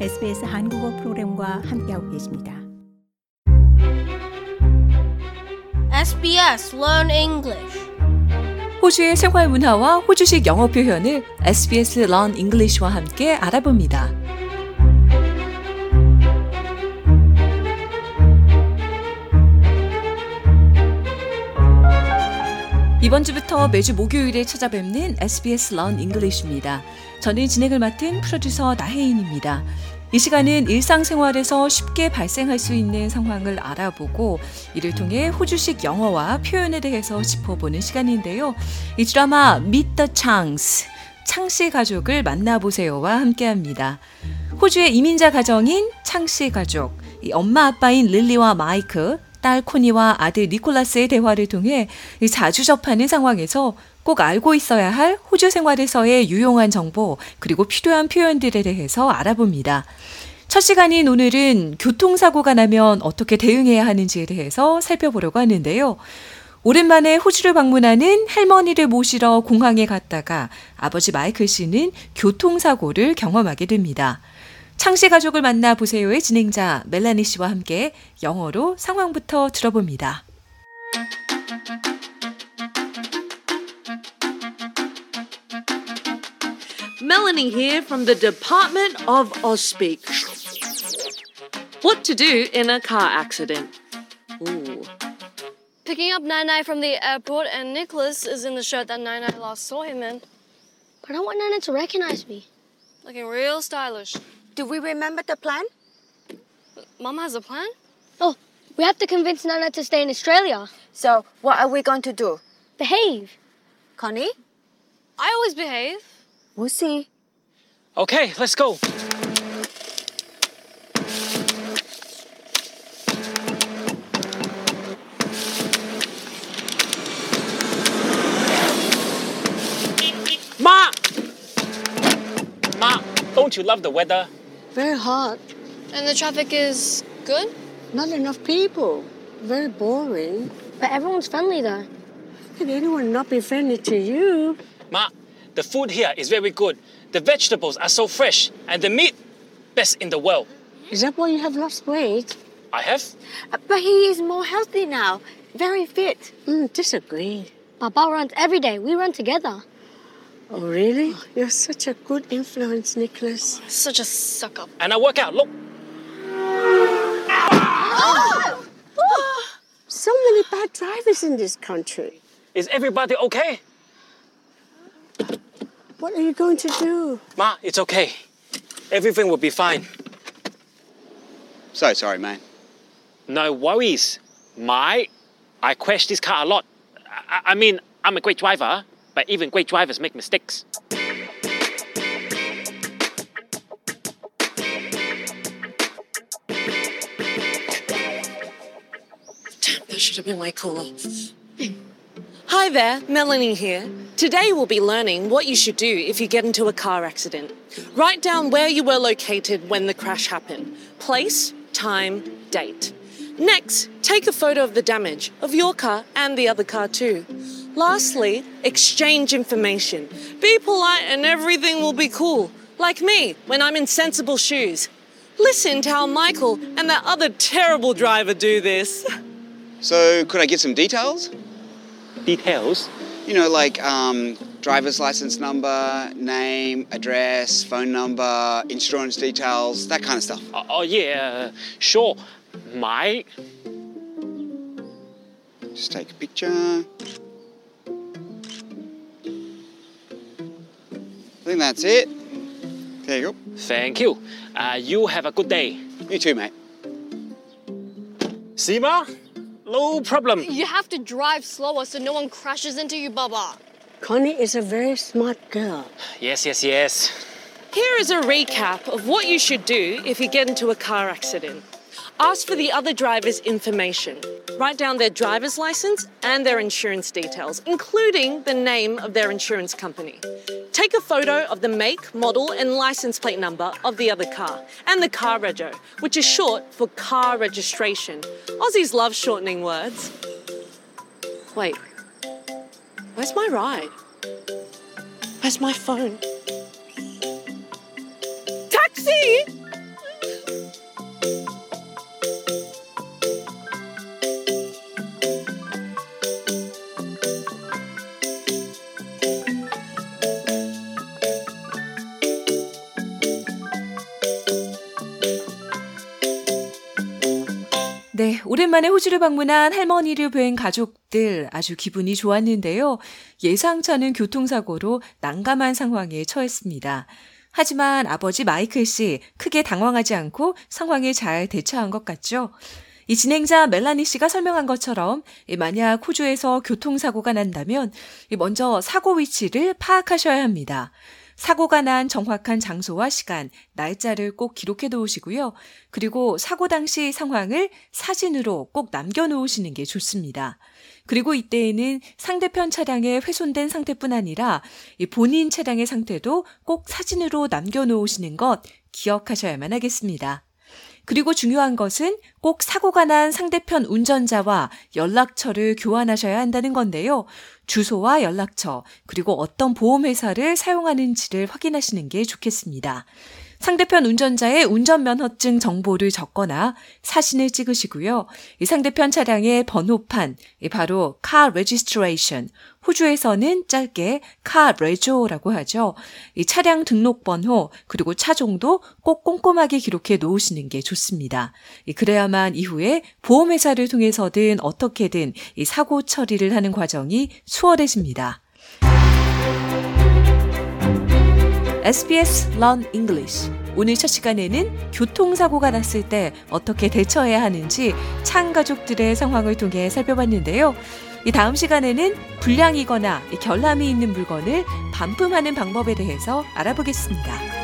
SBS 한국어 프로그램과 함께하고 계십니다. SBS Learn English. 호주의 생활 문화와 호주식 영어 표현을 SBS Learn English와 함께 알아봅니다. 이번 주부터 매주 목요일에 찾아뵙는 SBS Learn English입니다. 저는 진행을 맡은 프로듀서 나혜인입니다. 이 시간은 일상생활에서 쉽게 발생할 수 있는 상황을 알아보고 이를 통해 호주식 영어와 표현에 대해서 짚어보는 시간인데요. 이 드라마 Meet the Changs, 창씨 가족을 만나보세요와 함께합니다. 호주의 이민자 가정인 창씨 가족, 엄마 아빠인 릴리와 마이크, 딸 코니와 아들 니콜라스의 대화를 통해 자주 접하는 상황에서 꼭 알고 있어야 할 호주 생활에서의 유용한 정보 그리고 필요한 표현들에 대해서 알아봅니다. 첫 시간인 오늘은 교통사고가 나면 어떻게 대응해야 하는지에 대해서 살펴보려고 하는데요. 오랜만에 호주를 방문하는 할머니를 모시러 공항에 갔다가 아버지 마이클 씨는 교통사고를 경험하게 됩니다. 창씨 가족을 만나보세요의 진행자 멜라니 씨와 함께 영어로 상황부터 들어봅니다. Melanie here from the Department of Ausspeak. What to do in a car accident? Ooh. Picking up Nai from the airport, and Nicholas is in the shirt that Nai last saw him in. But I want Nana to recognize me. Looking real stylish. Do we remember the plan? Mama has a plan? Oh, we have to convince Nana to stay in Australia. So, what are we going to do? Behave. Connie? I always behave. We'll see. Okay, let's go. Ma! Ma, don't you love the weather? Very hot. And the traffic is good? Not enough people. Very boring. But everyone's friendly though. Can anyone not be friendly to you? Ma, the food here is very good. The vegetables are so fresh, and the meat, best in the world. Is that why you have lost weight? I have? Uh, But he is more healthy now. Very fit. Mm, disagree. Papa runs every day. We run together. Oh, really? Oh, you're such a good influence, Nicholas. Such a suck up. And I work out, look. Ah! Ah! So many bad drivers in this country. Is everybody okay? What are you going to do? Ma, it's okay. Everything will be fine. So sorry, mate. No worries. My, I crash this car a lot. I, I mean, I'm a great driver, but even great drivers make mistakes. That should have been way cooler. Hi there, Melanie here. Today we'll be learning what you should do if you get into a car accident. Write down where you were located when the crash happened place, time, date. Next, take a photo of the damage of your car and the other car too. Lastly, exchange information. Be polite and everything will be cool. Like me when I'm in sensible shoes. Listen to how Michael and that other terrible driver do this. So could I get some details? Details? You know, like um, driver's license number, name, address, phone number, insurance details, that kind of stuff. Oh, oh, yeah, sure. My, Just take a picture. Think that's it. There you go. thank you. Uh, you have a good day. You too, mate. Seema? No problem. You have to drive slower so no one crashes into you, Baba. Connie is a very smart girl. Yes, yes, yes. Here is a recap of what you should do if you get into a car accident. Ask for the other driver's information. Write down their driver's license and their insurance details, including the name of their insurance company. Take a photo of the make, model, and license plate number of the other car and the car rego, which is short for car registration. Aussies love shortening words. Wait, where's my ride? Where's my phone? Taxi! 오랜만에 호주를 방문한 할머니를 뵌 가족들 아주 기분이 좋았는데요. 예상치 않은 교통사고로 난감한 상황에 처했습니다. 하지만 아버지 마이클 씨 크게 당황하지 않고 상황에 잘 대처한 것 같죠. 이 진행자 멜라니 씨가 설명한 것처럼 만약 호주에서 교통사고가 난다면 먼저 사고 위치를 파악하셔야 합니다. 사고가 난 정확한 장소와 시간, 날짜를 꼭 기록해 놓으시고요. 그리고 사고 당시 상황을 사진으로 꼭 남겨 놓으시는 게 좋습니다. 그리고 이때에는 상대편 차량의 훼손된 상태뿐 아니라 본인 차량의 상태도 꼭 사진으로 남겨 놓으시는 것 기억하셔야만 하겠습니다. 그리고 중요한 것은 꼭 사고가 난 상대편 운전자와 연락처를 교환하셔야 한다는 건데요. 주소와 연락처, 그리고 어떤 보험회사를 사용하는지를 확인하시는 게 좋겠습니다. 상대편 운전자의 운전면허증 정보를 적거나 사진을 찍으시고요. 이 상대편 차량의 번호판, 바로 car registration, 호주에서는 짧게 car rego라고 하죠. 이 차량 등록 번호 그리고 차종도 꼭 꼼꼼하게 기록해 놓으시는 게 좋습니다. 그래야만 이후에 보험회사를 통해서든 어떻게든 이 사고 처리를 하는 과정이 수월해집니다. SBS Learn English. 오늘 첫 시간에는 교통사고가 났을 때 어떻게 대처해야 하는지 창 가족들의 상황을 통해 살펴봤는데요. 이 다음 시간에는 불량이거나 결함이 있는 물건을 반품하는 방법에 대해서 알아보겠습니다.